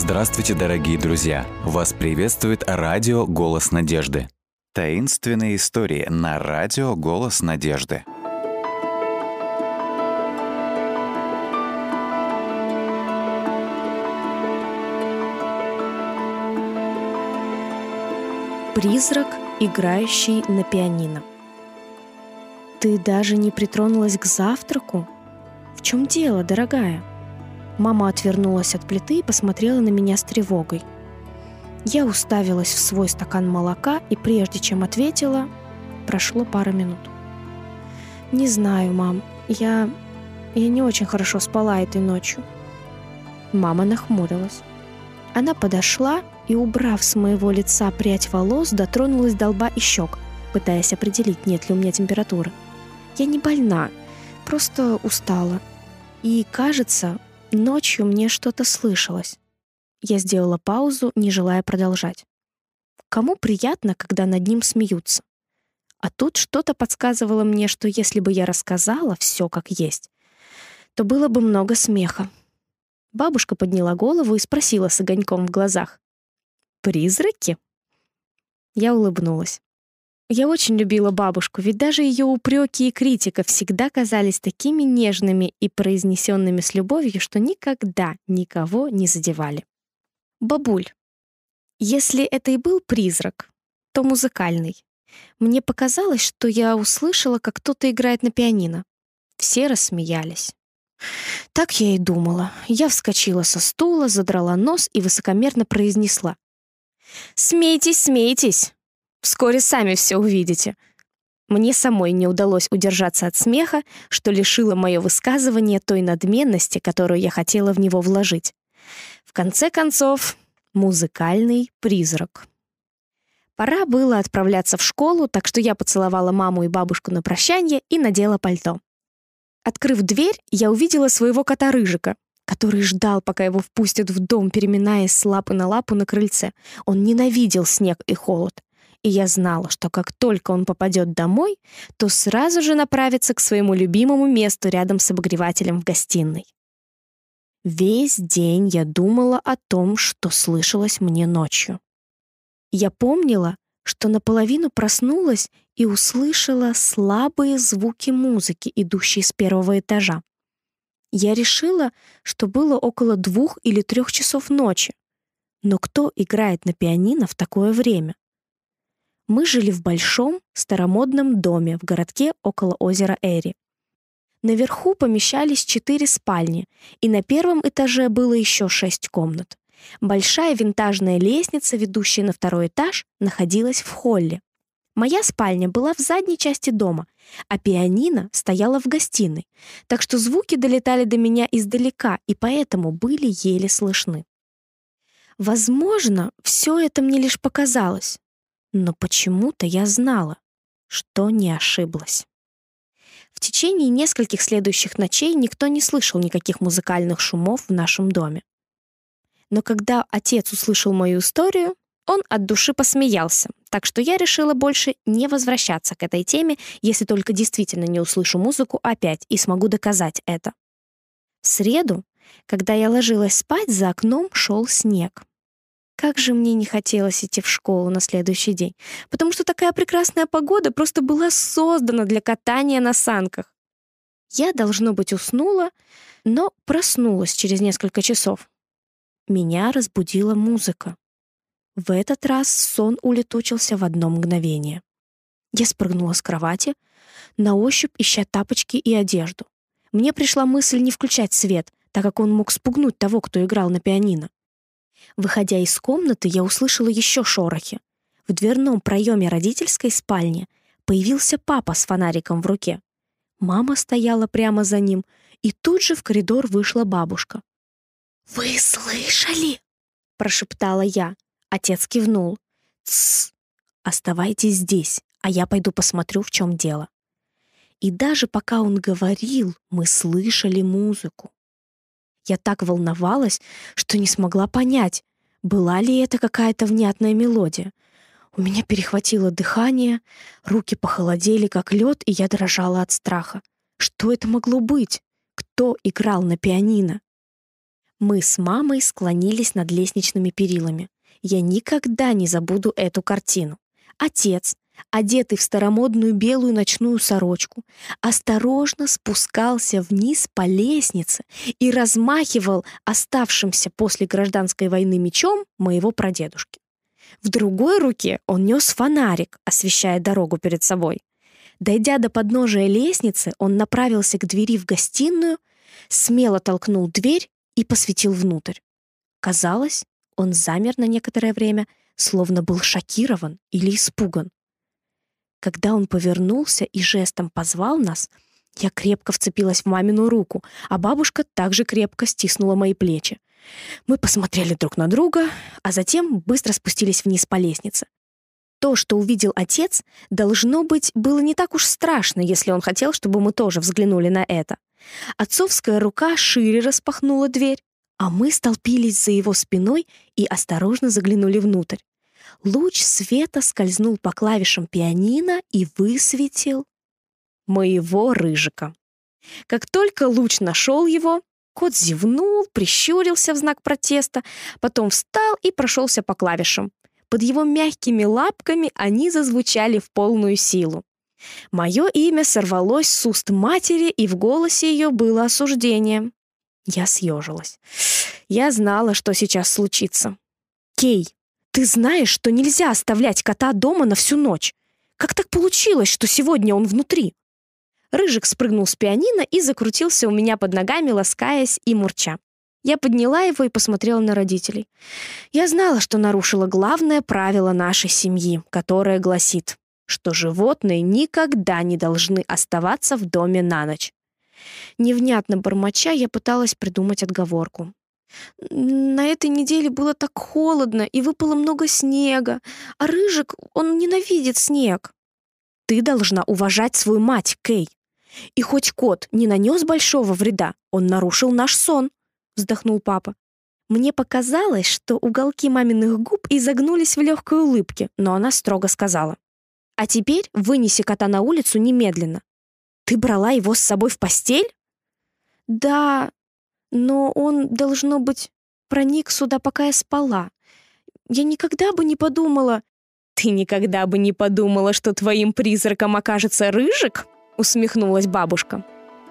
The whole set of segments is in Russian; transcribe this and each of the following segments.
Здравствуйте, дорогие друзья! Вас приветствует радио «Голос надежды». Таинственные истории на радио «Голос надежды». Призрак, играющий на пианино. Ты даже не притронулась к завтраку? В чем дело, дорогая? Мама отвернулась от плиты и посмотрела на меня с тревогой. Я уставилась в свой стакан молока, и прежде чем ответила, прошло пара минут. «Не знаю, мам. Я... я не очень хорошо спала этой ночью». Мама нахмурилась. Она подошла и, убрав с моего лица прядь волос, дотронулась до лба и щек, пытаясь определить, нет ли у меня температуры. Я не больна, просто устала. И, кажется, Ночью мне что-то слышалось. Я сделала паузу, не желая продолжать. Кому приятно, когда над ним смеются? А тут что-то подсказывало мне, что если бы я рассказала все как есть, то было бы много смеха. Бабушка подняла голову и спросила с огоньком в глазах. «Призраки?» Я улыбнулась. Я очень любила бабушку, ведь даже ее упреки и критика всегда казались такими нежными и произнесенными с любовью, что никогда никого не задевали. Бабуль, если это и был призрак, то музыкальный. Мне показалось, что я услышала, как кто-то играет на пианино. Все рассмеялись. Так я и думала. Я вскочила со стула, задрала нос и высокомерно произнесла. «Смейтесь, смейтесь! Вскоре сами все увидите. Мне самой не удалось удержаться от смеха, что лишило мое высказывание той надменности, которую я хотела в него вложить. В конце концов, музыкальный призрак. Пора было отправляться в школу, так что я поцеловала маму и бабушку на прощание и надела пальто. Открыв дверь, я увидела своего кота Рыжика, который ждал, пока его впустят в дом, переминаясь с лапы на лапу на крыльце. Он ненавидел снег и холод и я знала, что как только он попадет домой, то сразу же направится к своему любимому месту рядом с обогревателем в гостиной. Весь день я думала о том, что слышалось мне ночью. Я помнила, что наполовину проснулась и услышала слабые звуки музыки, идущие с первого этажа. Я решила, что было около двух или трех часов ночи. Но кто играет на пианино в такое время? Мы жили в большом, старомодном доме в городке около озера Эри. Наверху помещались четыре спальни, и на первом этаже было еще шесть комнат. Большая винтажная лестница, ведущая на второй этаж, находилась в холле. Моя спальня была в задней части дома, а пианино стояло в гостиной, так что звуки долетали до меня издалека и поэтому были еле слышны. Возможно, все это мне лишь показалось, но почему-то я знала, что не ошиблась. В течение нескольких следующих ночей никто не слышал никаких музыкальных шумов в нашем доме. Но когда отец услышал мою историю, он от души посмеялся, так что я решила больше не возвращаться к этой теме, если только действительно не услышу музыку опять и смогу доказать это. В среду, когда я ложилась спать, за окном шел снег. Как же мне не хотелось идти в школу на следующий день, потому что такая прекрасная погода просто была создана для катания на санках. Я, должно быть, уснула, но проснулась через несколько часов. Меня разбудила музыка. В этот раз сон улетучился в одно мгновение. Я спрыгнула с кровати, на ощупь ища тапочки и одежду. Мне пришла мысль не включать свет, так как он мог спугнуть того, кто играл на пианино. Выходя из комнаты, я услышала еще шорохи. В дверном проеме родительской спальни появился папа с фонариком в руке. Мама стояла прямо за ним, и тут же в коридор вышла бабушка. «Вы слышали?» — прошептала я. Отец кивнул. «Тссс! Оставайтесь здесь, а я пойду посмотрю, в чем дело». И даже пока он говорил, мы слышали музыку. Я так волновалась, что не смогла понять, была ли это какая-то внятная мелодия. У меня перехватило дыхание, руки похолодели, как лед, и я дрожала от страха. Что это могло быть? Кто играл на пианино? Мы с мамой склонились над лестничными перилами. Я никогда не забуду эту картину. Отец, одетый в старомодную белую ночную сорочку, осторожно спускался вниз по лестнице и размахивал оставшимся после гражданской войны мечом моего прадедушки. В другой руке он нес фонарик, освещая дорогу перед собой. Дойдя до подножия лестницы, он направился к двери в гостиную, смело толкнул дверь и посветил внутрь. Казалось, он замер на некоторое время, словно был шокирован или испуган. Когда он повернулся и жестом позвал нас, я крепко вцепилась в мамину руку, а бабушка также крепко стиснула мои плечи. Мы посмотрели друг на друга, а затем быстро спустились вниз по лестнице. То, что увидел отец, должно быть, было не так уж страшно, если он хотел, чтобы мы тоже взглянули на это. Отцовская рука шире распахнула дверь, а мы столпились за его спиной и осторожно заглянули внутрь. Луч света скользнул по клавишам пианино и высветил моего рыжика. Как только луч нашел его, кот зевнул, прищурился в знак протеста, потом встал и прошелся по клавишам. Под его мягкими лапками они зазвучали в полную силу. Мое имя сорвалось с уст матери, и в голосе ее было осуждение. Я съежилась. Я знала, что сейчас случится. «Кей, ты знаешь, что нельзя оставлять кота дома на всю ночь. Как так получилось, что сегодня он внутри?» Рыжик спрыгнул с пианино и закрутился у меня под ногами, ласкаясь и мурча. Я подняла его и посмотрела на родителей. Я знала, что нарушила главное правило нашей семьи, которое гласит, что животные никогда не должны оставаться в доме на ночь. Невнятно бормоча, я пыталась придумать отговорку. На этой неделе было так холодно, и выпало много снега, а Рыжик, он ненавидит снег. Ты должна уважать свою мать, Кей. И хоть кот не нанес большого вреда, он нарушил наш сон вздохнул папа. Мне показалось, что уголки маминых губ изогнулись в легкой улыбке, но она строго сказала. «А теперь вынеси кота на улицу немедленно. Ты брала его с собой в постель?» «Да, но он, должно быть, проник сюда, пока я спала. Я никогда бы не подумала...» «Ты никогда бы не подумала, что твоим призраком окажется Рыжик?» усмехнулась бабушка.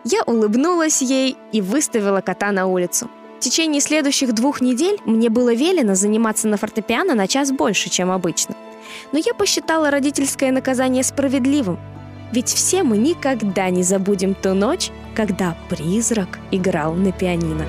Я улыбнулась ей и выставила кота на улицу. В течение следующих двух недель мне было велено заниматься на фортепиано на час больше, чем обычно. Но я посчитала родительское наказание справедливым. Ведь все мы никогда не забудем ту ночь, когда призрак играл на пианино.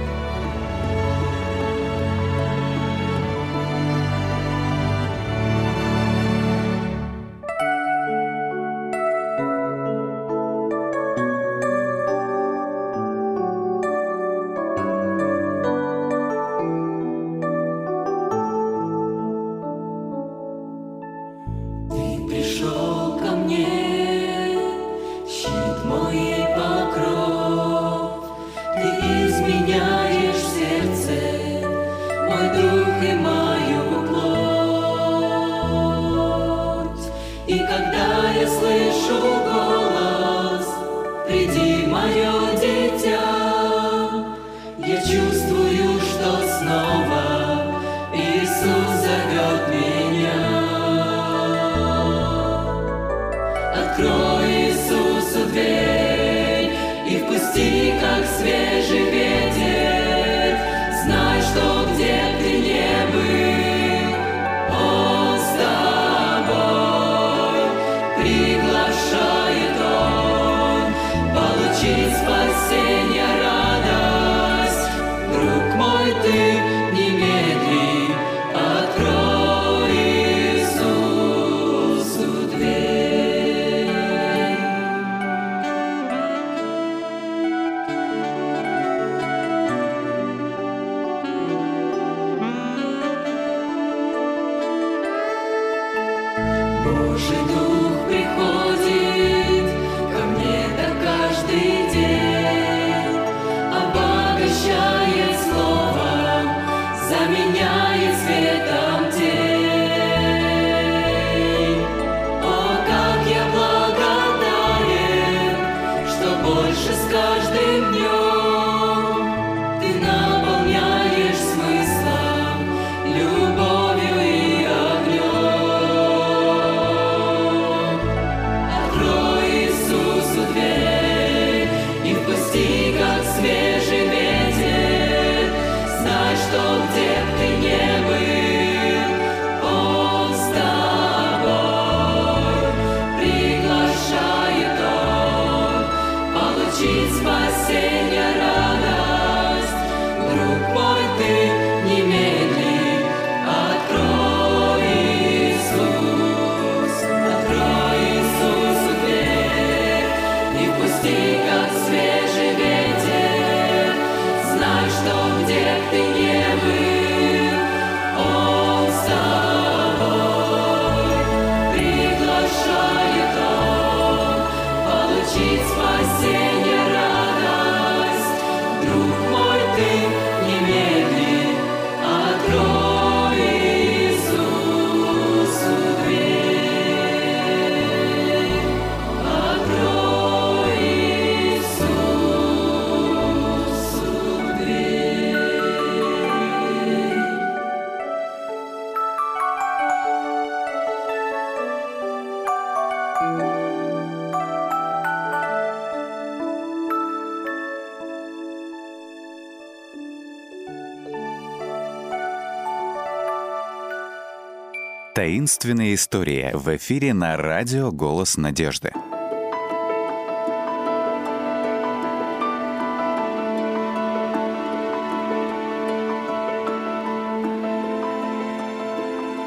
Таинственные истории в эфире на радио «Голос надежды».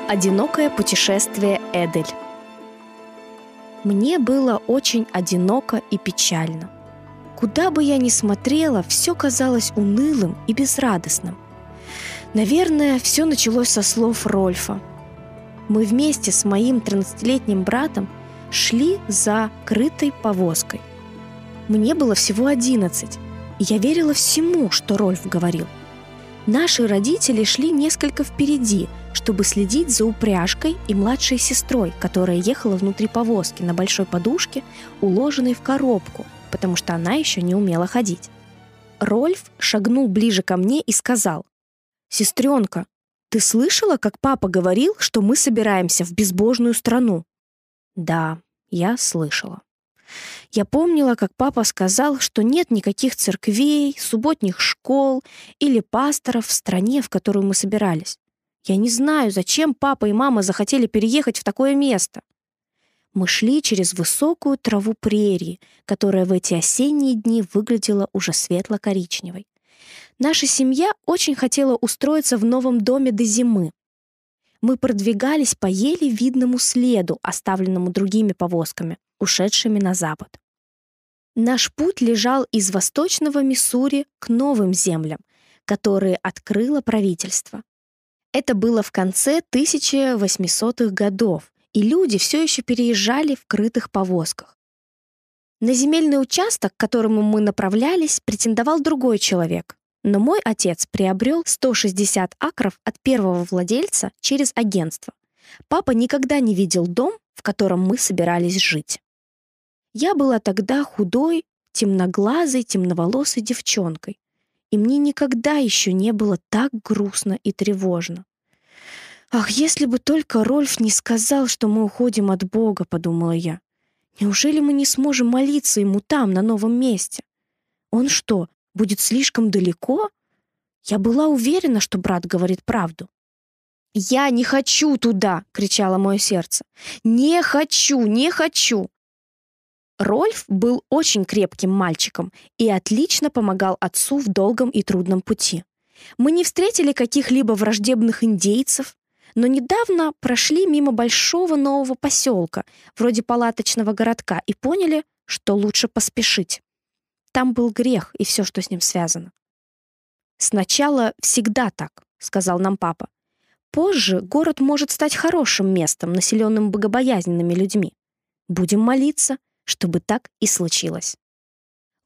Одинокое путешествие Эдель. Мне было очень одиноко и печально. Куда бы я ни смотрела, все казалось унылым и безрадостным. Наверное, все началось со слов Рольфа – мы вместе с моим 13-летним братом шли за крытой повозкой. Мне было всего 11, и я верила всему, что Рольф говорил. Наши родители шли несколько впереди, чтобы следить за упряжкой и младшей сестрой, которая ехала внутри повозки на большой подушке, уложенной в коробку, потому что она еще не умела ходить. Рольф шагнул ближе ко мне и сказал, «Сестренка, ты слышала, как папа говорил, что мы собираемся в безбожную страну? Да, я слышала. Я помнила, как папа сказал, что нет никаких церквей, субботних школ или пасторов в стране, в которую мы собирались. Я не знаю, зачем папа и мама захотели переехать в такое место. Мы шли через высокую траву прерии, которая в эти осенние дни выглядела уже светло-коричневой. Наша семья очень хотела устроиться в новом доме до зимы. Мы продвигались по еле видному следу, оставленному другими повозками, ушедшими на запад. Наш путь лежал из восточного Миссури к новым землям, которые открыло правительство. Это было в конце 1800-х годов, и люди все еще переезжали в крытых повозках. На земельный участок, к которому мы направлялись, претендовал другой человек. Но мой отец приобрел 160 акров от первого владельца через агентство. Папа никогда не видел дом, в котором мы собирались жить. Я была тогда худой, темноглазой, темноволосой девчонкой, и мне никогда еще не было так грустно и тревожно. «Ах, если бы только Рольф не сказал, что мы уходим от Бога», — подумала я. «Неужели мы не сможем молиться ему там, на новом месте? Он что, будет слишком далеко? Я была уверена, что брат говорит правду. «Я не хочу туда!» — кричало мое сердце. «Не хочу! Не хочу!» Рольф был очень крепким мальчиком и отлично помогал отцу в долгом и трудном пути. Мы не встретили каких-либо враждебных индейцев, но недавно прошли мимо большого нового поселка, вроде палаточного городка, и поняли, что лучше поспешить. Там был грех и все, что с ним связано. «Сначала всегда так», — сказал нам папа. «Позже город может стать хорошим местом, населенным богобоязненными людьми. Будем молиться, чтобы так и случилось».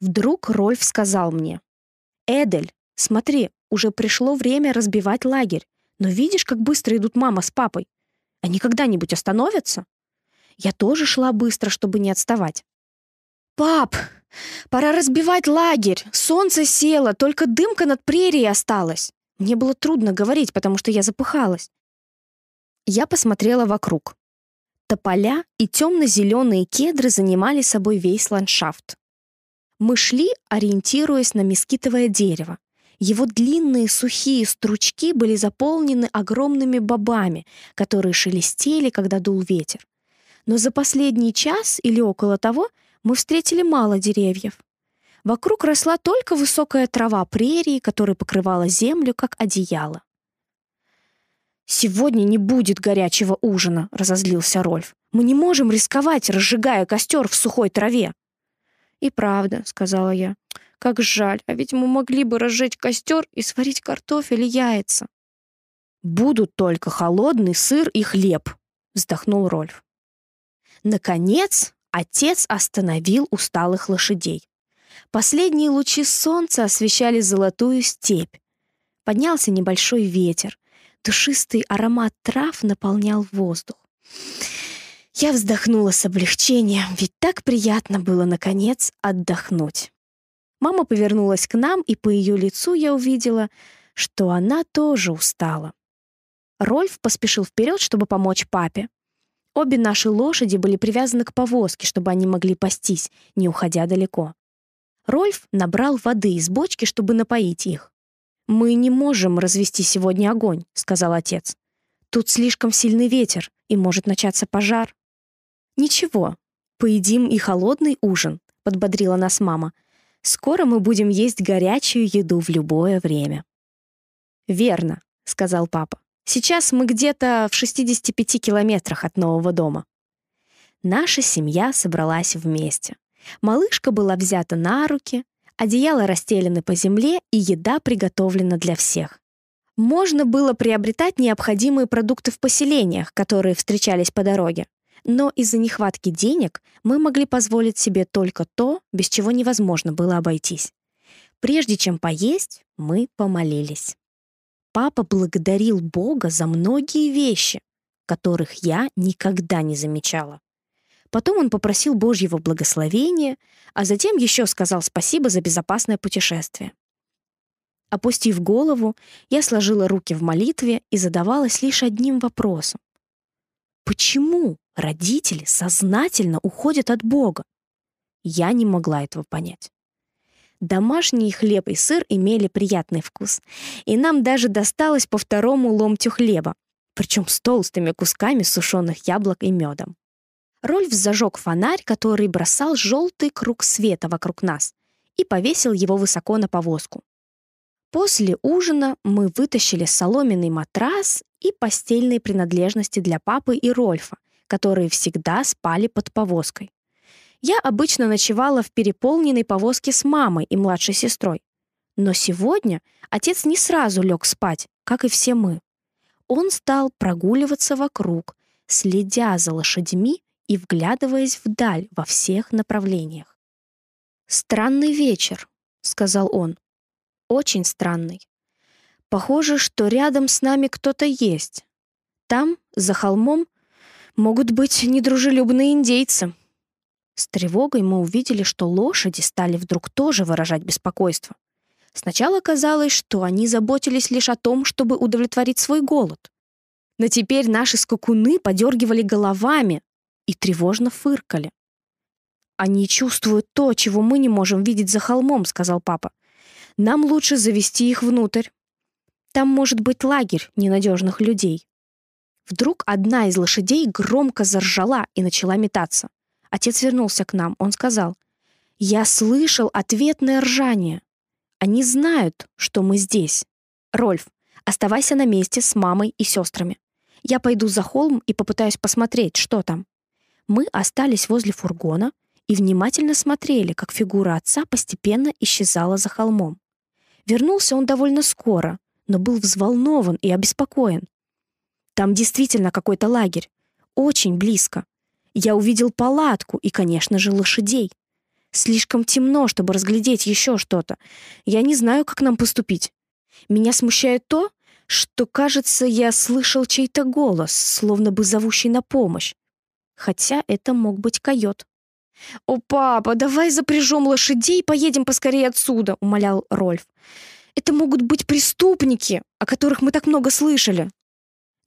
Вдруг Рольф сказал мне, «Эдель, смотри, уже пришло время разбивать лагерь, но видишь, как быстро идут мама с папой? Они когда-нибудь остановятся?» Я тоже шла быстро, чтобы не отставать. «Пап, пора разбивать лагерь. Солнце село, только дымка над прерией осталась». Мне было трудно говорить, потому что я запыхалась. Я посмотрела вокруг. Тополя и темно-зеленые кедры занимали собой весь ландшафт. Мы шли, ориентируясь на мескитовое дерево. Его длинные сухие стручки были заполнены огромными бобами, которые шелестели, когда дул ветер. Но за последний час или около того — мы встретили мало деревьев. Вокруг росла только высокая трава прерии, которая покрывала землю, как одеяло. «Сегодня не будет горячего ужина», — разозлился Рольф. «Мы не можем рисковать, разжигая костер в сухой траве». «И правда», — сказала я. «Как жаль, а ведь мы могли бы разжечь костер и сварить картофель и яйца». «Будут только холодный сыр и хлеб», — вздохнул Рольф. Наконец, Отец остановил усталых лошадей. Последние лучи солнца освещали золотую степь. Поднялся небольшой ветер. Душистый аромат трав наполнял воздух. Я вздохнула с облегчением, ведь так приятно было, наконец, отдохнуть. Мама повернулась к нам, и по ее лицу я увидела, что она тоже устала. Рольф поспешил вперед, чтобы помочь папе. Обе наши лошади были привязаны к повозке, чтобы они могли пастись, не уходя далеко. Рольф набрал воды из бочки, чтобы напоить их. «Мы не можем развести сегодня огонь», — сказал отец. «Тут слишком сильный ветер, и может начаться пожар». «Ничего, поедим и холодный ужин», — подбодрила нас мама. «Скоро мы будем есть горячую еду в любое время». «Верно», — сказал папа. Сейчас мы где-то в 65 километрах от нового дома. Наша семья собралась вместе. Малышка была взята на руки, одеяло расстелены по земле и еда приготовлена для всех. Можно было приобретать необходимые продукты в поселениях, которые встречались по дороге. Но из-за нехватки денег мы могли позволить себе только то, без чего невозможно было обойтись. Прежде чем поесть, мы помолились. Папа благодарил Бога за многие вещи, которых я никогда не замечала. Потом он попросил Божьего благословения, а затем еще сказал спасибо за безопасное путешествие. Опустив голову, я сложила руки в молитве и задавалась лишь одним вопросом. Почему родители сознательно уходят от Бога? Я не могла этого понять. Домашний хлеб и сыр имели приятный вкус, и нам даже досталось по второму ломтю хлеба, причем с толстыми кусками сушеных яблок и медом. Рольф зажег фонарь, который бросал желтый круг света вокруг нас, и повесил его высоко на повозку. После ужина мы вытащили соломенный матрас и постельные принадлежности для папы и Рольфа, которые всегда спали под повозкой. Я обычно ночевала в переполненной повозке с мамой и младшей сестрой. Но сегодня отец не сразу лег спать, как и все мы. Он стал прогуливаться вокруг, следя за лошадьми и вглядываясь вдаль во всех направлениях. «Странный вечер», — сказал он. «Очень странный. Похоже, что рядом с нами кто-то есть. Там, за холмом, могут быть недружелюбные индейцы». С тревогой мы увидели, что лошади стали вдруг тоже выражать беспокойство. Сначала казалось, что они заботились лишь о том, чтобы удовлетворить свой голод. Но теперь наши скакуны подергивали головами и тревожно фыркали. «Они чувствуют то, чего мы не можем видеть за холмом», — сказал папа. «Нам лучше завести их внутрь. Там может быть лагерь ненадежных людей». Вдруг одна из лошадей громко заржала и начала метаться. Отец вернулся к нам. Он сказал, «Я слышал ответное ржание. Они знают, что мы здесь. Рольф, оставайся на месте с мамой и сестрами. Я пойду за холм и попытаюсь посмотреть, что там». Мы остались возле фургона и внимательно смотрели, как фигура отца постепенно исчезала за холмом. Вернулся он довольно скоро, но был взволнован и обеспокоен. Там действительно какой-то лагерь. Очень близко. Я увидел палатку и, конечно же, лошадей. Слишком темно, чтобы разглядеть еще что-то. Я не знаю, как нам поступить. Меня смущает то, что, кажется, я слышал чей-то голос, словно бы зовущий на помощь. Хотя это мог быть койот. «О, папа, давай запряжем лошадей и поедем поскорее отсюда», — умолял Рольф. «Это могут быть преступники, о которых мы так много слышали».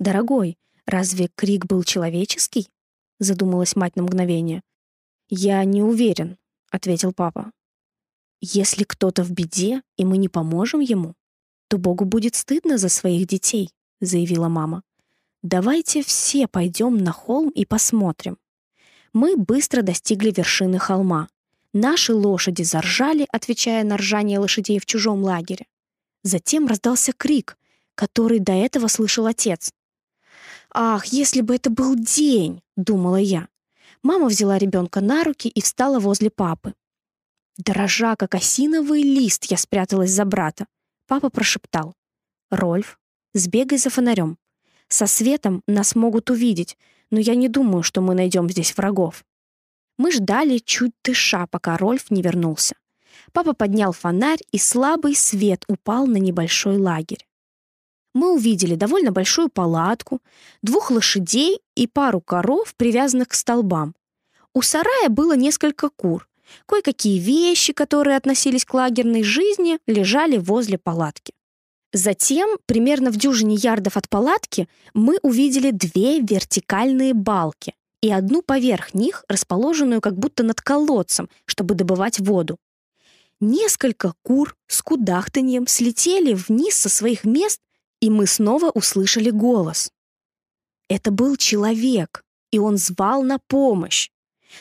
«Дорогой, разве крик был человеческий?» — задумалась мать на мгновение. «Я не уверен», — ответил папа. «Если кто-то в беде, и мы не поможем ему, то Богу будет стыдно за своих детей», — заявила мама. «Давайте все пойдем на холм и посмотрим». Мы быстро достигли вершины холма. Наши лошади заржали, отвечая на ржание лошадей в чужом лагере. Затем раздался крик, который до этого слышал отец. «Ах, если бы это был день!» — думала я. Мама взяла ребенка на руки и встала возле папы. Дрожа, как осиновый лист, я спряталась за брата. Папа прошептал. «Рольф, сбегай за фонарем. Со светом нас могут увидеть, но я не думаю, что мы найдем здесь врагов». Мы ждали, чуть дыша, пока Рольф не вернулся. Папа поднял фонарь, и слабый свет упал на небольшой лагерь. Мы увидели довольно большую палатку, двух лошадей и пару коров, привязанных к столбам. У сарая было несколько кур. Кое-какие вещи, которые относились к лагерной жизни, лежали возле палатки. Затем, примерно в дюжине ярдов от палатки, мы увидели две вертикальные балки и одну поверх них, расположенную как будто над колодцем, чтобы добывать воду. Несколько кур с кудахтаньем слетели вниз со своих мест, и мы снова услышали голос. Это был человек, и он звал на помощь.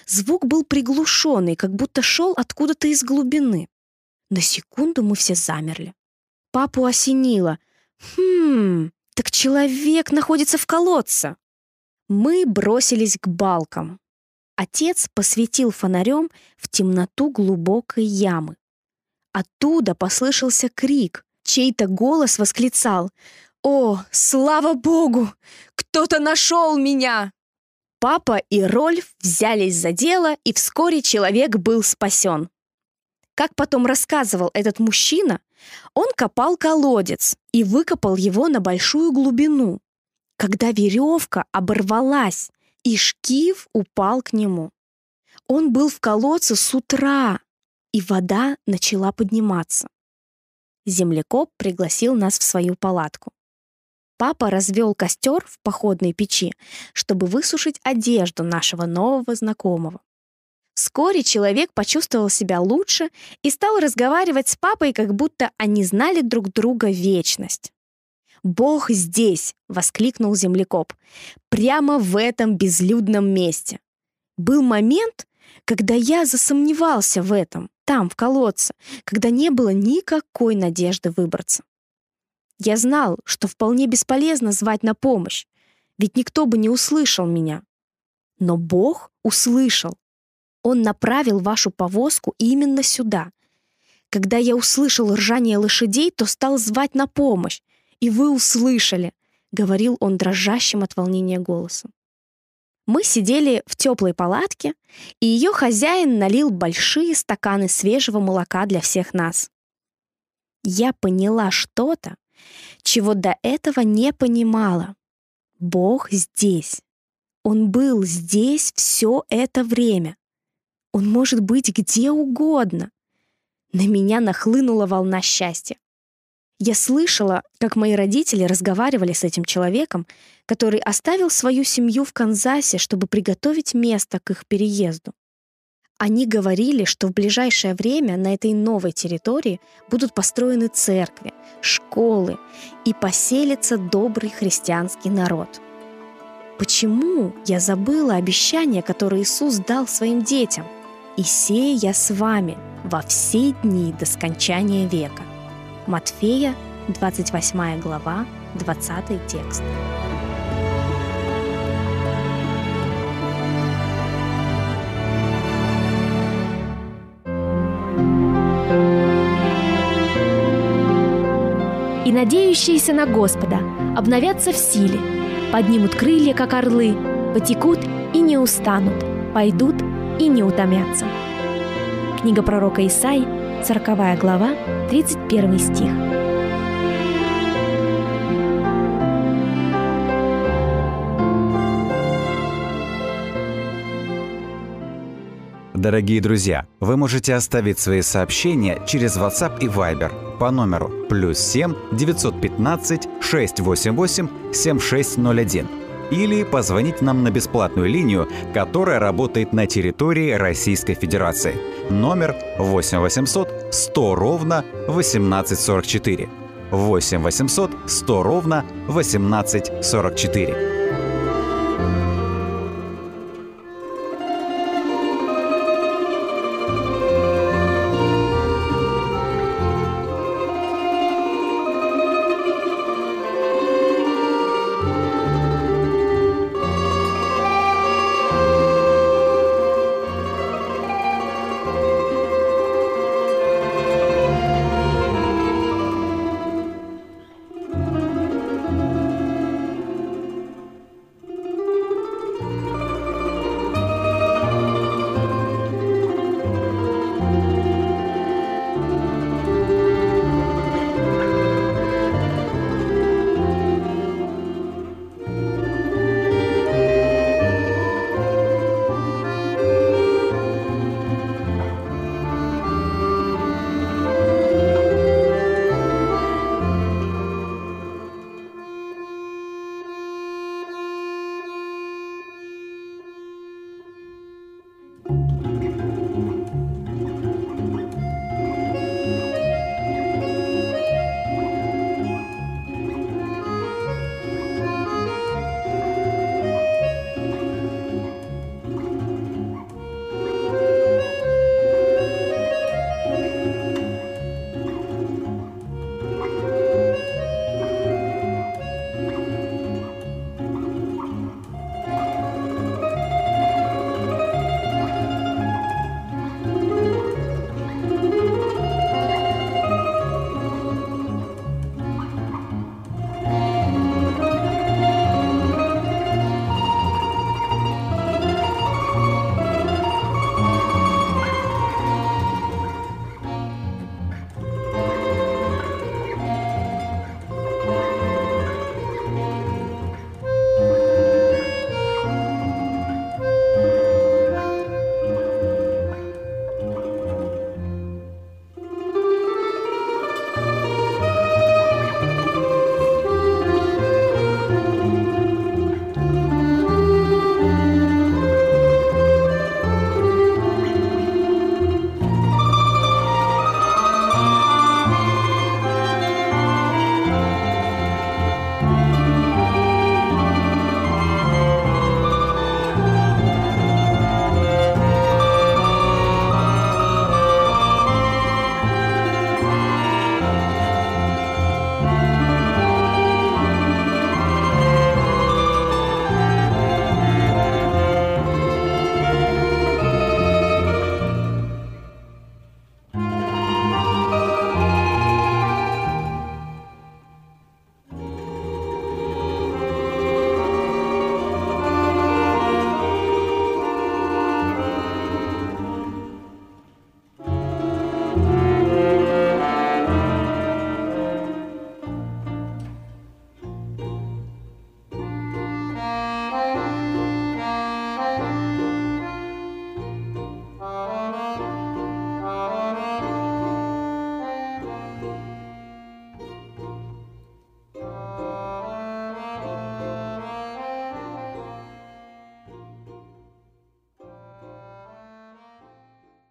Звук был приглушенный, как будто шел откуда-то из глубины. На секунду мы все замерли. Папу осенило. «Хм, так человек находится в колодце!» Мы бросились к балкам. Отец посветил фонарем в темноту глубокой ямы. Оттуда послышался крик. Чей-то голос восклицал «О, слава богу! Кто-то нашел меня!» Папа и Рольф взялись за дело, и вскоре человек был спасен. Как потом рассказывал этот мужчина, он копал колодец и выкопал его на большую глубину когда веревка оборвалась, и шкив упал к нему. Он был в колодце с утра, и вода начала подниматься. Землекоп пригласил нас в свою палатку. Папа развел костер в походной печи, чтобы высушить одежду нашего нового знакомого. Вскоре человек почувствовал себя лучше и стал разговаривать с папой, как будто они знали друг друга вечность. «Бог здесь!» — воскликнул землекоп. «Прямо в этом безлюдном месте!» Был момент, когда я засомневался в этом, там, в колодце, когда не было никакой надежды выбраться. Я знал, что вполне бесполезно звать на помощь, ведь никто бы не услышал меня. Но Бог услышал. Он направил вашу повозку именно сюда. Когда я услышал ржание лошадей, то стал звать на помощь, и вы услышали», — говорил он дрожащим от волнения голосом. Мы сидели в теплой палатке, и ее хозяин налил большие стаканы свежего молока для всех нас. Я поняла что-то, чего до этого не понимала. Бог здесь. Он был здесь все это время. Он может быть где угодно. На меня нахлынула волна счастья. Я слышала, как мои родители разговаривали с этим человеком, который оставил свою семью в Канзасе, чтобы приготовить место к их переезду. Они говорили, что в ближайшее время на этой новой территории будут построены церкви, школы и поселится добрый христианский народ. Почему я забыла обещание, которое Иисус дал своим детям? «И сея я с вами во все дни до скончания века». Матфея, 28 глава, 20 текст. И надеющиеся на Господа обновятся в силе, поднимут крылья, как орлы, потекут и не устанут, пойдут и не утомятся. Книга пророка Исаи, 40 глава, 31 стих. Дорогие друзья, вы можете оставить свои сообщения через WhatsApp и Viber по номеру плюс 7 915 688 7601 или позвонить нам на бесплатную линию, которая работает на территории Российской Федерации. Номер 8 800 100 ровно 1844. 8 800 100 ровно 1844.